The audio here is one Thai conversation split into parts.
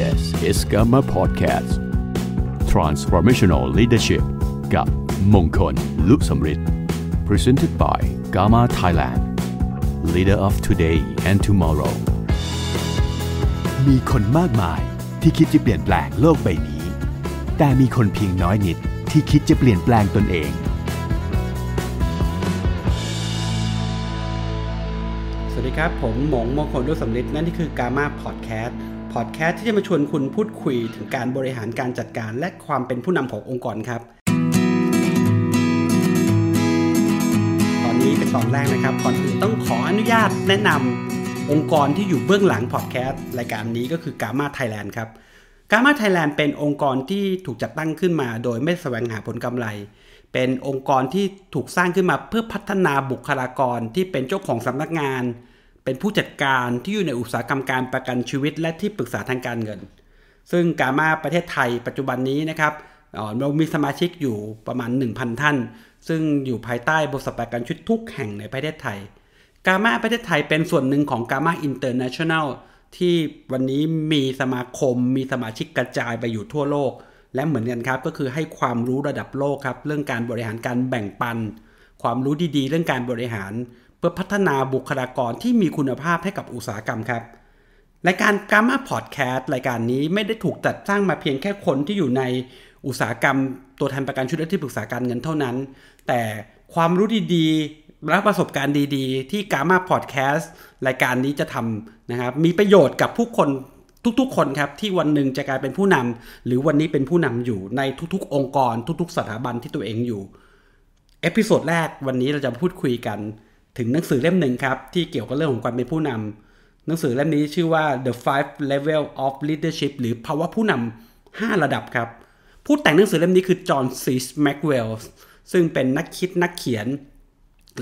This is Gamma Podcast Transformational Leadership กับมงคลลุสมฤทธิ์ Presented by Gamma Thailand Leader of Today and Tomorrow มีคนมากมายที่คิดจะเปลี่ยนแปลงโลกใบนี้ แต่มีคนเพียงน้อยนิดที่คิดจะเปลี่ยนแปลงตนเอง สวัสดีครับ ผมหมงมงคลดุสำลิดนั่นนี่คือกา m า พอดแคสต์พอดแคสที่จะมาชวนคุณพูดคุยถึงการบริหารการจัดการและความเป็นผู้นำขององค์กรครับ ตอนนี้เป็นตอนแรกนะครับก่อนอื่นต้องขออนุญาตแนะนำองค์กรที่อยู่เบื้องหลังพอดแคสต์รายการนี้ก็คือกา m าไทยแลนด์ครับกา m าไทยแลนด์เป็นองค์กรที่ถูกจัดตั้งขึ้นมา โดยไม่แสวงหาผลกำไร เป็นองค์กรที่ถูกสร้างขึ้นมาเพื่อพัฒนาบุคลากรที่เป็นเจ้าของสำนักงาน เป็นผู้จัดการที่อยู่ในอุตสาหกรรมการประกันชีวิต และที่ปรึกษาทางการเงิน ซึ่ง GAMA ประเทศไทยปัจจุบันนี้นะครับเรามีสมาชิกอยู่ประมาณ 1,000 ท่าน ซึ่งอยู่ภายใต้บริษัทประกันชีวิตทุกแห่งในประเทศไทย GAMA ประเทศไทยเป็นส่วนหนึ่งของ GAMA International ที่วันนี้มีสมาคมมีสมาชิกกระจายไปอยู่ทั่วโลก และเหมือนกันครับก็คือให้ความรู้ระดับโลกครับเรื่องการบริหารการแบ่งปัน ความรู้ดีๆ เรื่องการบริหาร พื่อพัฒนาบุคลากรที่มีคุณภาพให้กับอุตสาหกรรมครับรายการกามาพอดแคสต์รายการนี้ไม่ได้ถูกจัดสร้างมาเพียงแค่คนที่อยู่ในอุตสาหกรรม ตัวแทนประกันชีวิตและที่ปรึกษาการเงินเท่านั้น แต่ความรู้ดีๆและประสบการณ์ดีๆ ที่กามาพอดแคสต์รายการนี้จะทำนะครับมีประโยชน์กับผู้คนทุกๆ คนครับที่วันหนึ่งจะกลายเป็นผู้นำหรือวันนี้เป็นผู้นำอยู่ในทุกๆ องค์กร ทุกๆ สถาบันที่ตัวเองอยู่ episode แรกวันนี้เราจะพูดคุยกัน ถึงหนังสือเล่มหนึ่งครับ ที่เกี่ยวกับเรื่องของความเป็นผู้นำหนังสือเล่มนี้ชื่อว่า The Five Level of Leadership หรือภาวะผู้นำ5ระดับครับ ผู้แต่งหนังสือเล่มนี้คือจอห์นซีแม็กซ์เวลล์ซึ่งเป็นนักคิดนักเขียน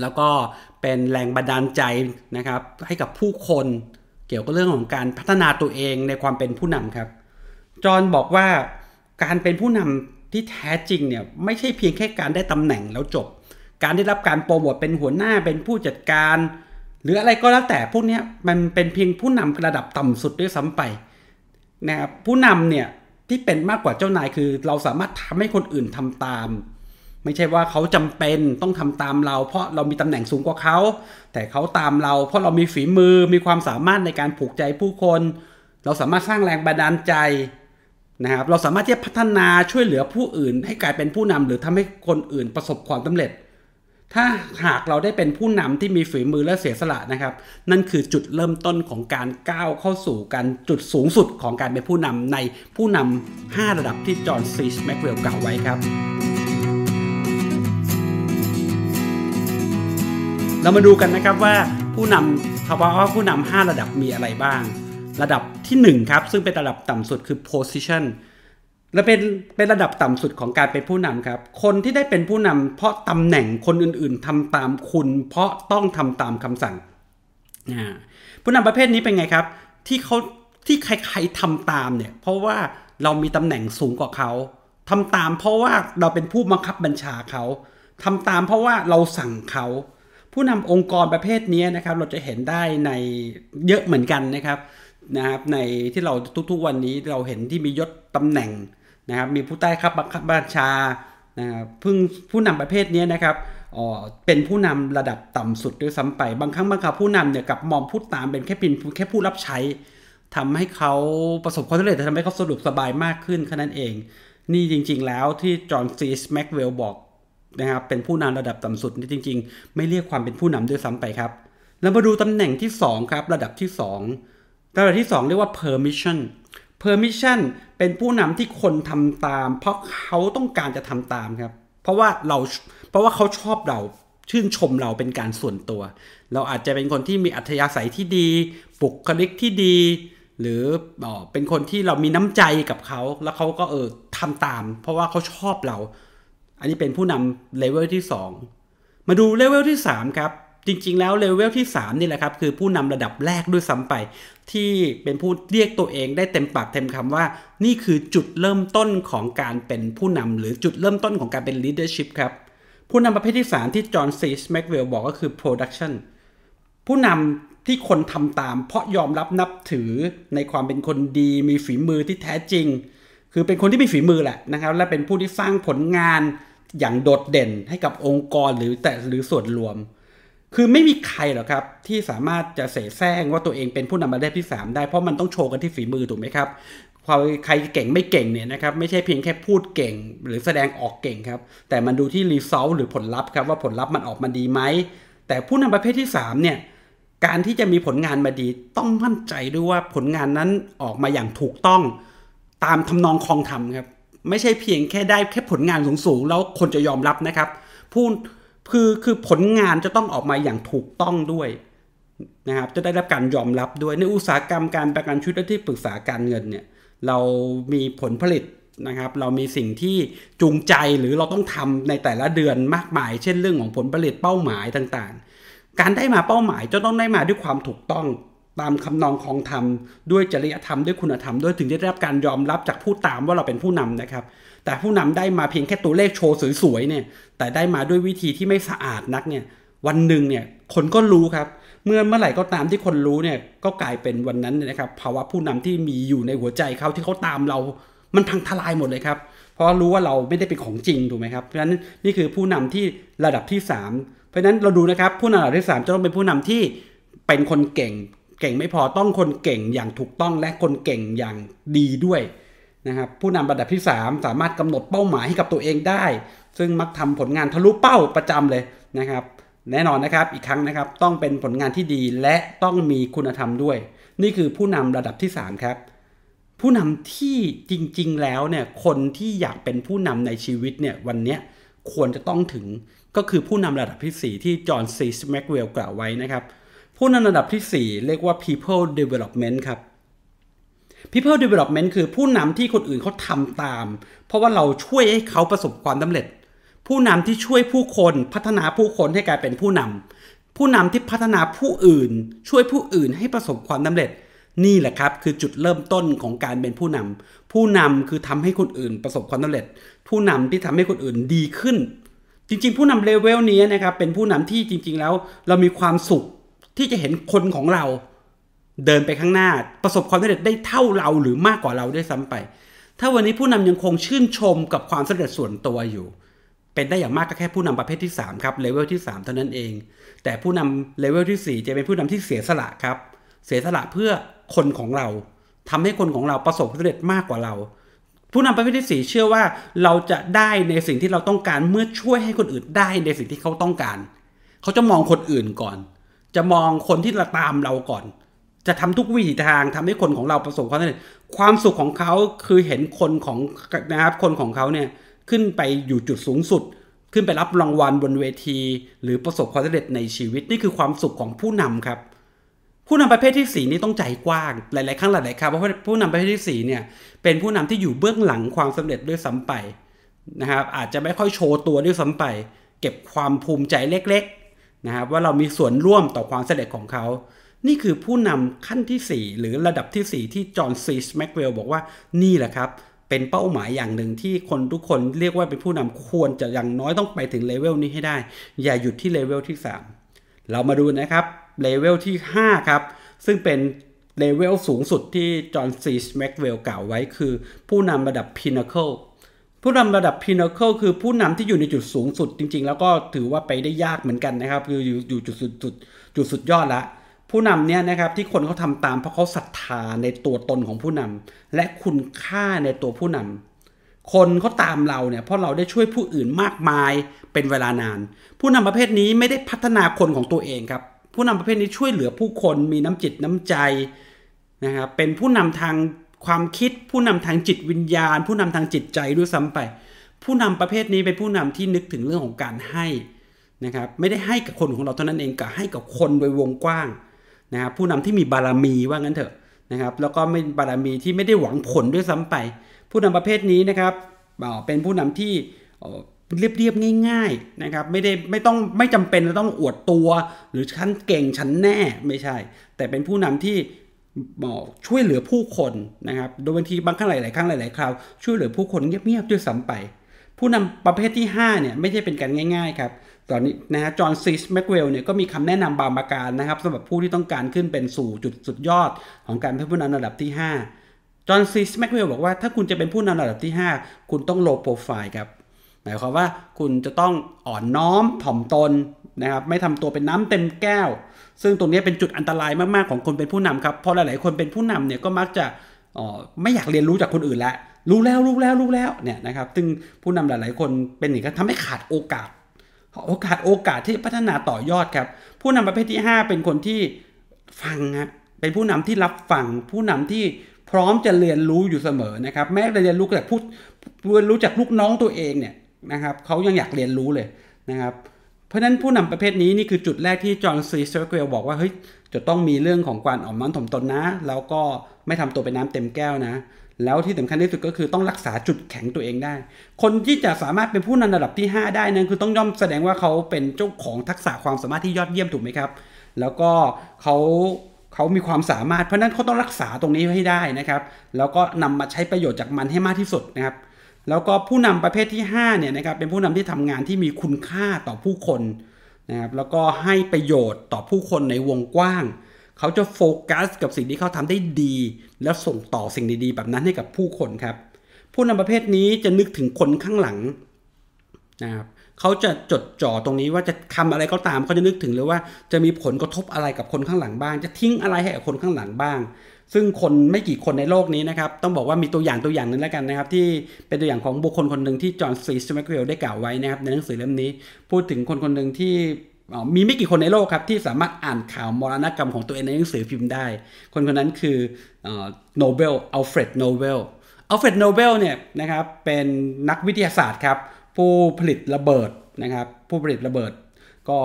แล้วก็เป็นแรงบันดาลใจนะครับ ให้กับผู้คนเกี่ยวกับเรื่องของการพัฒนาตัวเองในความเป็นผู้นำครับ จอห์นบอกว่าการเป็นผู้นำที่แท้จริงเนี่ยไม่ใช่เพียงแค่การได้ตำแหน่งแล้วจบ การได้รับการโปรโมทเป็นหัวหน้าเป็นผู้จัดการ หรืออะไรก็แล้วแต่พวกนี้มันเป็นเพียงผู้นำระดับต่ำสุดด้วยซ้ำไปนะครับผู้นำเนี่ยที่เป็นมากกว่าเจ้านายคือ เราสามารถทำให้คนอื่นทำตาม ไม่ใช่ว่าเขาจำเป็นต้องทำตามเรา เพราะเรามีตำแหน่งสูงกว่าเขา แต่เขาตามเรา เพราะเรามีฝีมือมีความสามารถในการผูกใจผู้คน เราสามารถสร้างแรงบันดาลใจนะครับเราสามารถที่จะพัฒนาช่วยเหลือผู้อื่น ให้กลายเป็นผู้นำหรือทำให้คนอื่นประสบความสำเร็จ ถ้าหากเราได้เป็นผู้นำที่มีฝีมือและเสียสละนะครับ นั่นคือจุดเริ่มต้นของการก้าวเข้าสู่การจุดสูงสุดของการเป็นผู้นำในผู้นำ5ระดับที่จอห์นซีชแม็กเวลกล่าวไว้ครับ เรามาดูกันนะครับว่าผู้นำภาวะว่าผู้นำ5ระดับมีอะไรบ้าง ระดับที่1ครับซึ่งเป็นระดับต่ำสุดคือ position และเป็นเป็นระดับต่ำสุดของการเป็นผู้นำครับ คนที่ได้เป็นผู้นำเพราะตำแหน่งคนอื่นๆทำตามคุณ เพราะต้องทำตามคำสั่งผู้นำประเภทนี้เป็นไงครับ ที่เขาที่ใครๆทำตามเนี่ยเพราะว่าเรามีตำแหน่งสูงกว่าเขาทำตามเพราะว่าเราเป็นผู้บังคับบัญชาเขาทำตามเพราะว่าเราสั่งเขา ผู้นำองค์กรประเภทนี้นะครับ เราจะเห็นได้ในเยอะเหมือนกันนะครับนะครับในที่เราทุกๆวันนี้เราเห็นที่มียศตำแหน่ง นะครับมีผู้ใต้ครับบัญชานะครับพึ่งผู้นำประเภทนี้นะครับอ๋อเป็นผู้นำระดับต่ำสุดด้วยซ้ำไป บางครั้งบางคราวผู้นำเนี่ยกับมองผู้ตามเป็นแค่เป็นแค่ผู้รับใช้ทำให้เขาประสบความสำเร็จแต่ทำให้เขาสะดวกสบายมากขึ้นแค่นั้นเอง นี่จริง ๆ แล้วที่จอห์นซีสแม็กเวลบอกนะครับเป็นผู้นำระดับต่ำสุดนี่จริง ๆ ไม่เรียกความเป็นผู้นำด้วยซ้ำไปครับ แล้วมาดูตำแหน่งที่ 2 ครับ ระดับที่ 2 ระดับที่ 2 เรียกว่า permission permission เป็นผู้นำที่คนทำตาม เพราะเขาต้องการจะทำตามครับ เพราะว่าเราเพราะว่าเขาชอบเราชื่นชมเราเป็นการส่วนตัว เราอาจจะเป็นคนที่มีอัธยาศัยที่ดีบุคลิกที่ดี หรือออเป็นคนที่เรามีน้ำใจกับเขาแล้วเขาก็เออทำตาม เพราะว่าเขาชอบเรา อันนี้เป็นผู้นำเลเวลที่ 2 มาดูเลเวลที่ 3 ครับจริงๆ แล้วเลเวลที่ 3 นี่แหละครับ คือผู้นำระดับแรกด้วยซ้ำไป ที่เป็นผู้เรียกตัวเองได้เต็มปากเต็มคำว่า นี่คือจุดเริ่มต้นของการเป็นผู้นำหรือจุดเริ่มต้นของการเป็น leadership ครับ ผู้นำประเภทที่ 3 ที่จอห์นซีแม็กซ์เวลล์บอกก็คือ production ผู้นำที่คนทำตาม เพราะยอมรับนับถือในความเป็นคนดี มีฝีมือที่แท้จริง คือเป็นคนที่มีฝีมือแหละนะครับ และเป็นผู้ที่สร้างผลงานอย่างโดดเด่นให้กับองค์กรหรือแต่หรือส่วนรวม คือไม่มีใครหรอกครับ ที่สามารถจะเสแสร้งว่าตัวเองเป็นผู้นำประเทศที่ 3 ได้เพราะมันต้องโชว์กันที่ฝีมือถูกไหมครับความใครเก่งไม่เก่งเนี่ยนะครับไม่ใช่เพียงแค่พูดเก่ง หรือแสดงออกเก่งครับ แต่มันดูที่รีซอลหรือผลลัพธ์ครับว่าผลลัพธ์มันออกมาดีไหมแต่ผู้นำประเภทที่ 3 เนี่ยการที่จะมีผลงานมาดีต้องมั่นใจด้วยว่าผลงานนั้นออกมาอย่างถูกต้องตามทำนองคลองธรรมครับ ไม่ใช่เพียงแค่ได้แค่ผลงานสูงๆแล้วคนจะยอมรับนะครับผู้ คือคือผลงานจะต้องออกมาอย่างถูกต้องด้วยนะครับจะได้รับการยอมรับด้วยในอุตสาหกรรมการประกันชีวิตและที่ปรึกษาการเงินเนี่ยเรามีผลผลิตนะครับ เรามีสิ่งที่จูงใจหรือเราต้องทำในแต่ละเดือนมากมาย เช่นเรื่องของผลผลิตเป้าหมายต่างๆ การได้มาเป้าหมายจะต้องได้มาด้วยความถูกต้อง ตามคำนองของธรรม ด้วยจริยธรรมด้วยคุณธรรมด้วยถึงจะได้รับการยอมรับจากผู้ตามว่าเราเป็นผู้นำนะครับ แต่ผู้นำได้มาเพียงแค่ตัวเลขโชว์สวยๆเนี่ยแต่ได้มาด้วยวิธีที่ไม่สะอาดนักเนี่ยวันหนึ่งเนี่ยคนก็รู้ครับ เมื่อเมื่อไหร่ก็ตามที่คนรู้เนี่ยก็กลายเป็นวันนั้นนะครับภาวะผู้นำที่มีอยู่ในหัวใจเขาที่เขาตามเรา มันพังทลายหมดเลยครับ เพราะรู้ว่าเราไม่ได้เป็นของจริงถูกไหมครับเพราะฉะนั้นนี่คือผู้นำที่ระดับที่ 3 เพราะฉะนั้นเราดูนะครับผู้นำระดับที่ 3 จะต้องเป็นผู้นำที่เป็นคนเก่ง เก่งไม่พอต้องคนเก่งอย่างถูกต้องและคนเก่งอย่างดีด้วยนะครับผู้นำระดับที่ 3 สามารถกำหนดเป้าหมายให้กับตัวเองได้ ซึ่งมักทำผลงานทะลุเป้าประจำเลยนะครับ แน่นอนนะครับอีกครั้งนะครับต้องเป็นผลงานที่ดีและต้องมีคุณธรรมด้วย นี่คือผู้นำระดับที่ 3 ครับ ผู้นำที่จริงๆ แล้วเนี่ยคนที่อยากเป็นผู้นำในชีวิตเนี่ยวันนี้ควรจะต้องถึงก็คือผู้นำระดับที่ 4 ที่จอห์นซีสแม็กเวลกล่าวไว้นะครับ ผู้นำระดับที่ 4 เรียกว่า people development ครับ people development คือผู้นำที่คนอื่นเขาทำตาม เพราะว่าเราช่วยให้เขาประสบความสำเร็จ ผู้นำที่ช่วยผู้คนพัฒนาผู้คนให้กลายเป็นผู้นำผู้นำที่พัฒนาผู้อื่น ช่วยผู้อื่นให้ประสบความสำเร็จ นี่แหละครับคือจุดเริ่มต้นของการเป็นผู้นำผู้นำคือทำให้คนอื่นประสบความสำเร็จ ผู้นำที่ทำให้คนอื่นดีขึ้น จริง ๆ ผู้นำเลเวลนี้นะครับเป็นผู้นำที่จริง ๆ แล้ว เรามีความสุข ที่จะเห็นคนของเราเดินไปข้างหน้า ประสบความสำเร็จได้เท่าเราหรือมากกว่าเราได้ซ้ำไป ถ้าวันนี้ผู้นำยังคงชื่นชมกับความสำเร็จส่วนตัวอยู่ เป็นได้อย่างมากก็แค่ผู้นำประเภทที่ 3 ครับเลเวลที่ 3 เท่านั้นเอง แต่ผู้นำเลเวลที่ 4 จะเป็นผู้นำที่เสียสละครับ เสียสละเพื่อคนของเราทำให้คนของเราประสบความสำเร็จมากกว่าเรา ผู้นำประเภทที่ 4 เชื่อว่าเราจะได้ในสิ่งที่เราต้องการเมื่อช่วยให้คนอื่นได้ในสิ่งที่เขาต้องการ เขาจะมองคนอื่นก่อน จะมองคนที่ตามเราก่อน จะทำทุกวิถีทางทำให้คนของเราประสบความสำเร็จความสุขของเขาคือเห็นคนของนะครับคนของเขาเนี่ยขึ้นไปอยู่จุดสูงสุด ขึ้นไปรับรางวัลบนเวที หรือประสบความสำเร็จในชีวิตนี่คือความสุขของผู้นำครับ ผู้นำประเภทที่ 4 นี่ต้องใจกว้าง หลาย ๆ ครั้งหลาย ๆ ครั้งเพราะผู้นำประเภทที่4เนี่ยเป็นผู้นำที่อยู่เบื้องหลังความสำเร็จด้วยซ้าไปนะครับอาจจะไม่ค่อยโชว์ตัวด้วยซ้าไป เก็บความภูมิใจเล็ก นะครับว่าเรามีส่วนร่วมต่อความสำเร็จของเขา นี่คือผู้นำขั้นที่ 4 หรือระดับที่ 4 ที่จอห์นซีแม็กซ์เวลล์บอกว่านี่แหละครับ เป็นเป้าหมายอย่างหนึ่งที่คนทุกคนเรียกว่าเป็นผู้นำควรจะอย่างน้อยต้องไปถึงเลเวลนี้ให้ได้ อย่าหยุดที่เลเวลที่ 3 เรามาดูนะครับเลเวลที่ 5 ครับ ซึ่งเป็นเลเวลสูงสุดที่จอห์นซีแม็กซ์เวลล์กล่าวไว้คือผู้นำระดับ Pinnacle ผู้นำระดับ Pinnacle คือผู้นำที่อยู่ในจุดสูงสุดจริง ๆ แล้วก็ถือว่าไปได้ยากเหมือนกันนะครับ คืออยู่อยู่จุดสุดจุดจุดสุดยอดละผู้นำเนี่ยนะครับที่คนเขาทำตามเพราะเขาศรัทธาในตัวตนของผู้นำและคุณค่าในตัวผู้นำคนเขาตามเราเนี่ยเพราะเราได้ช่วยผู้อื่นมากมายเป็นเวลานาน ผู้นำประเภทนี้ไม่ได้พัฒนาคนของตัวเองครับ ผู้นำประเภทนี้ช่วยเหลือผู้คนมีน้ำจิตน้ำใจนะครับเป็นผู้นำทาง ความคิดผู้นำทางจิตวิญญาณ ผู้นำทางจิตใจด้วยซ้ำไป ผู้นำประเภทนี้เป็นผู้นำที่นึกถึงเรื่องของการให้นะครับไม่ได้ให้กับคนของเราเท่านั้นเองกับให้กับคนโดยวงกว้างนะครับผู้นำที่มีบารมีว่างั้นเถอะนะครับแล้วก็ไม่บารมีที่ไม่ได้หวังผลด้วยซ้ำไป ผู้นำประเภทนี้นะครับเป็นผู้นำที่เรียบๆง่าย ๆนะครับ ไม่ได้ไม่ต้องไม่จำเป็นจะต้องอวดตัว หรือฉันเก่งฉันแน่ไม่ใช่ แต่เป็นผู้นำที่ บอกช่วยเหลือผู้คนนะครับ โดยบางทีบางครั้งหลาย ๆ ครั้งหลาย ๆ คราวช่วยเหลือผู้คนเงียบ ๆ ด้วยซ้ำไป ผู้นำประเภทที่ 5 เนี่ย ไม่ใช่เป็นการง่าย ๆ ครับ ตอนนี้นะฮะจอห์นซีแม็กซ์เวลล์เนี่ยก็มีคำแนะนำบางประการนะครับสำหรับผู้ที่ต้องการขึ้นเป็นสู่จุดสุดยอดของการเป็นผู้นำระดับที่ 5 จอห์นซีแม็กซ์เวลล์บอกว่าถ้าคุณจะเป็นผู้นำระดับที่ 5 คุณต้อง low profile ครับหมายความว่าคุณจะต้องอ่อนน้อมถ่อมตน นะครับไม่ทำตัวเป็นน้ำเต็มแก้ว ซึ่งตรงนี้เป็นจุดอันตรายมาก ๆ ของคนเป็นผู้นำครับเพราะหลาย ๆ คนเป็นผู้นำเนี่ยก็มักจะอ๋อไม่อยากเรียนรู้จากคนอื่นแล้วรู้แล้วรู้แล้วรู้แล้วเนี่ยนะครับซึ่งผู้นำหลาย ๆ คนเป็นอย่างนี้ทำให้ขาดโอกาส โอกาสโอกาสที่พัฒนาต่อยอดครับ ผู้นำประเภทที่ 5 เป็นคนที่ฟังฮะเป็นผู้นำที่รับฟังผู้นำที่พร้อมจะเรียนรู้อยู่เสมอนะครับ แม้จะเรียนรู้จากผู้เรียนรู้จากลูกน้องตัวเองเนี่ยนะครับเขายังอยากเรียนรู้เลยนะครับ เพราะนั้นผู้นำประเภทนี้นี่คือจุดแรกที่จอห์นซีสเตอร์เกลบอกว่าเฮ้ยจะต้องมีเรื่องของการอ่อนน้อมถ่อมตนนะ แล้วก็ไม่ทำตัวเป็นน้ำเต็มแก้วนะ แล้วที่สำคัญที่สุดก็คือต้องรักษาจุดแข็งตัวเองได้ คนที่จะสามารถเป็นผู้นำระดับที่ 5 ได้นั้นคือต้องย่อมแสดงว่าเขาเป็นเจ้าของทักษะความสามารถที่ยอดเยี่ยมถูกไหมครับ แล้วก็เขาเขามีความสามารถเพราะนั้นเขาต้องรักษาตรงนี้ให้ได้นะครับ แล้วก็นำมาใช้ประโยชน์จากมันให้มากที่สุดนะครับ แล้วก็ผู้นำประเภทที่5เนี่ยนะครับเป็นผู้นำที่ทำงานที่มีคุณค่าต่อผู้คนนะครับแล้วก็ให้ประโยชน์ต่อผู้คนในวงกว้าง เขาจะโฟกัสกับสิ่งที่เขาทำได้ดี แล้วส่งต่อสิ่งดีๆ แบบนั้นให้กับผู้คนครับ ผู้นำประเภทนี้จะนึกถึงคนข้างหลังนะครับเขาจะจดจ่อตรงนี้ว่าจะทำอะไรก็ตามเขาจะนึกถึงเลยว่าจะมีผลกระทบอะไรกับคนข้างหลังบ้าง จะทิ้งอะไรให้กับคนข้างหลังบ้าง ซึ่งคนไม่กี่คนในโลกนี้นะครับ ต้องบอกว่ามีตัวอย่างตัวอย่างนึงแล้วกันนะครับ ที่เป็นตัวอย่างของบุคคลคนหนึ่งที่จอห์นซีแม็กซ์เวลล์ได้กล่าวไว้นะครับ ในหนังสือเล่มนี้ พูดถึงคนคนหนึ่งที่มีไม่กี่คนในโลกครับ ที่สามารถอ่านข่าวมรณกรรมของตัวเองในหนังสือพิมพ์ได้ คนคนนั้นคือโนเบลอัลเฟรดโนเบลอัลเฟรดโนเบลเนี่ยนะครับเป็นนักวิทยาศาสตร์ครับผู้ผลิตระเบิดนะครับผู้ผลิตระเบิด ก็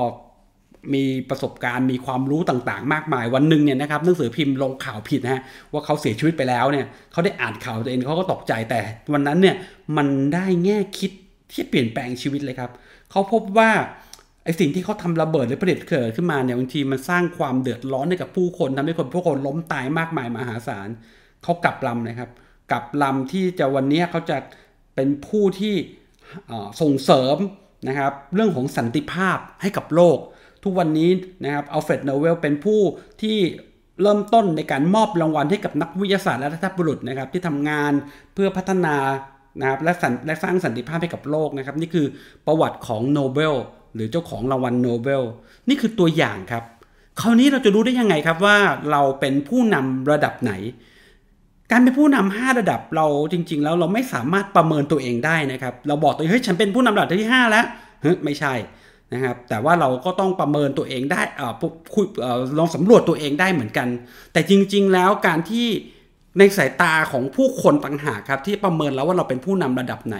มีประสบการณ์มีความรู้ต่างๆ มากมายวันหนึ่งเนี่ยนะครับหนังสือพิมพ์ลงข่าวผิดนะฮะว่าเขาเสียชีวิตไปแล้วเนี่ยเขาได้อ่านข่าวตัวเองเขาก็ตกใจแต่วันนั้นเนี่ยมันได้แง่คิดที่เปลี่ยนแปลงชีวิตเลยครับเขาพบว่าไอสิ่งที่เขาทำระเบิดหรือผลิตเกิดขึ้นมาเนี่ยบางทีมันสร้างความเดือดร้อนให้กับผู้คนทำให้คนผู้คนล้มตายมากมายมหาศาลเขากลับลำนะครับกลับลำที่จะวันนี้เขาจะเป็นผู้ที่ส่งเสริมนะครับเรื่องของสันติภาพให้กับโลก ทุกวันนี้นะครับอัลเฟรดโนเบลเป็นผู้ที่เริ่มต้นในการมอบรางวัลให้กับนักวิทยาศาสตร์และรัฐบุรุษนะครับที่ทำงานเพื่อพัฒนานะครับและและสร้างสันติภาพให้กับโลกนะครับนี่คือประวัติของโนเบลหรือเจ้าของรางวัลโนเบลนี่คือตัวอย่างครับ คราวนี้เราจะรู้ได้ยังไงครับว่าเราเป็นผู้นำระดับไหน การเป็นผู้นำห้าระดับเราจริง ๆ แล้วเราไม่สามารถประเมินตัวเองได้นะครับ เราบอกตัวเองเฮ้ยฉันเป็นผู้นำระดับที่ 5 แล้วเฮ้ยไม่ใช่ นะครับแต่ว่าเราก็ต้องประเมินตัวเองได้อ่าคุยลองสำรวจตัวเองได้เหมือนกัน แต่จริง ๆ แล้วการที่ในสายตาของผู้คนต่างหากครับ ที่ประเมินแล้วว่าเราเป็นผู้นำระดับไหน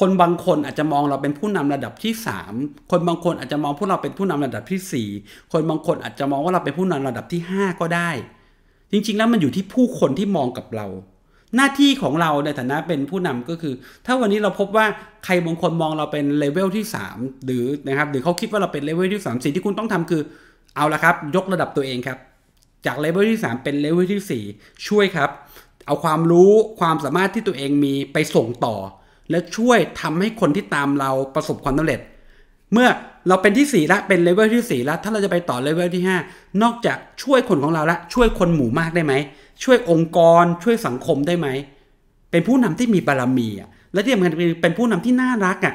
คนบางคนอาจจะมองเราเป็นผู้นำระดับที่ 3 คนบางคนอาจจะมองพวกเราเป็นผู้นำระดับที่ 4 คนบางคนอาจจะมองว่าเราเป็นผู้นำระดับที่ 5 ก็ได้ จริง ๆ แล้วมันอยู่ที่ผู้คนที่มองกับเรา หน้าที่ของเราในฐานะเป็นผู้นำก็คือ ถ้าวันนี้เราพบว่าใครบางคนมองเราเป็นเลเวลที่ 3 หรือนะครับหรือเขาคิดว่าเราเป็นเลเวลที่ 3 สิ่งที่คุณต้องทำคือเอาละครับ ยกระดับตัวเองครับ จากเลเวลที่ 3 เป็นเลเวลที่ 4 ช่วยครับ เอาความรู้ความสามารถที่ตัวเองมีไปส่งต่อ และช่วยทำให้คนที่ตามเราประสบความสำเร็จ เมื่อเราเป็นที่4แล้วเป็นเลเวลที่4แล้วถ้าเราจะไปต่อเลเวลที่ 5 นอกจากช่วยคนของเราละช่วยคนหมู่มากได้ไหม ช่วยองค์กรช่วยสังคมได้ไหม เป็นผู้นำที่มีบารมีอะและที่สำคัญเป็นผู้นำที่น่ารักอะ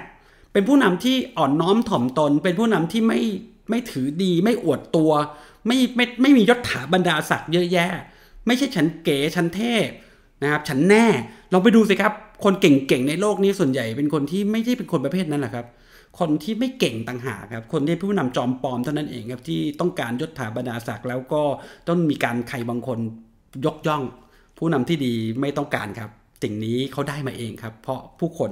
เป็นผู้นำที่อ่อนน้อมถ่อมตน เป็นผู้นำที่ไม่ไม่ถือดี ไม่อวดตัว ไม่ไม่ไม่มียศถาบรรดาศักดิ์เยอะแยะ ไม่ใช่ฉันเก๋ฉันเทพนะครับฉันแน่ลองไปดูสิครับ คนเก่งๆในโลกนี้ส่วนใหญ่เป็นคนที่ไม่ใช่เป็นคนประเภทนั้นแหละครับ คนที่ไม่เก่งต่างหากครับ คนที่ผู้นำจอมปลอมเท่านั้นเองครับที่ต้องการยศถาบรรดาศักดิ์แล้วก็ต้องมีการใครบางคนยกย่อง ผู้นำที่ดีไม่ต้องการครับ สิ่งนี้เขาได้มาเองครับ เพราะผู้คน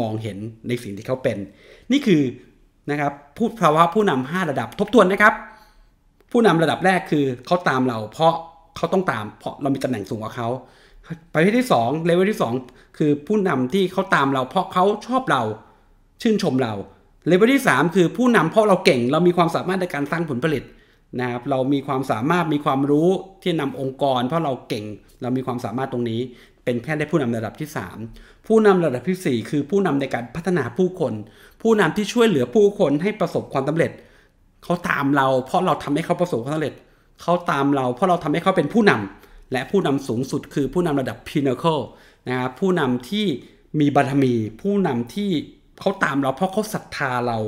มองเห็นในสิ่งที่เขาเป็น นี่คือนะครับพูดภาวะผู้นำห้าระดับทบทวนนะครับ ผู้นำระดับแรกคือเขาตามเรา เพราะเขาต้องตาม เพราะเรามีตำแหน่งสูงกว่าเขาประเภทที่2เลเวลที่ 2 คือผู้นำที่เขาตามเรา เพราะเขาชอบเราชื่นชมเรา เลเวลที่ 3 คือผู้นำเพราะเราเก่ง เรามีความสามารถในการสร้างผลผลิตนะครับเรามีความสามารถมีความรู้ที่นำองค์กร เพราะเราเก่ง เรามีความสามารถตรงนี้ เป็นแค่ได้ผู้นำระดับที่ 3 ผู้นำระดับที่ 4 คือผู้นำในการพัฒนาผู้คน ผู้นำที่ช่วยเหลือผู้คนให้ประสบความสำเร็จเขาตามเราเพราะเราทำให้เขาประสบความสำเร็จเขาตามเราเพราะเราทำให้เขาเป็นผู้นำและผู้นำสูงสุดคือผู้นำระดับ pinnacle นะครับผู้นำที่มีบารมี ผู้นำที่ เขาตามเราเพราะเขาศรัทธาเรา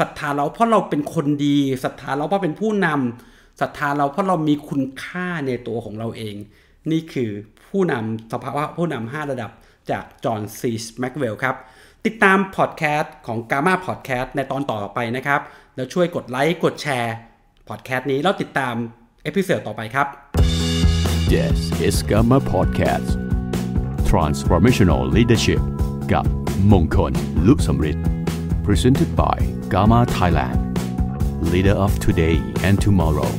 ศรัทธาเราเพราะเราเป็นคนดีศรัทธาเราเพราะเป็นผู้นำศรัทธาเราเพราะเรามีคุณค่าในตัวของเราเอง นี่คือผู้นำสภาวะผู้นำ5ระดับจากจอห์นซี แม็กซ์เวลล์ครับ ติดตามพอดแคสต์ของ Gamma Podcast ในตอนต่อไปนะครับ แล้วช่วยกดไลค์ กดแชร์พอดแคสต์นี้แล้วติดตามเอพิโซดต่อไปครับ This is Gamma Podcast Transformational Leadership กับ มงคลลุสมฤทธิ์ Presented by Gamma Thailand Leader of Today and Tomorrow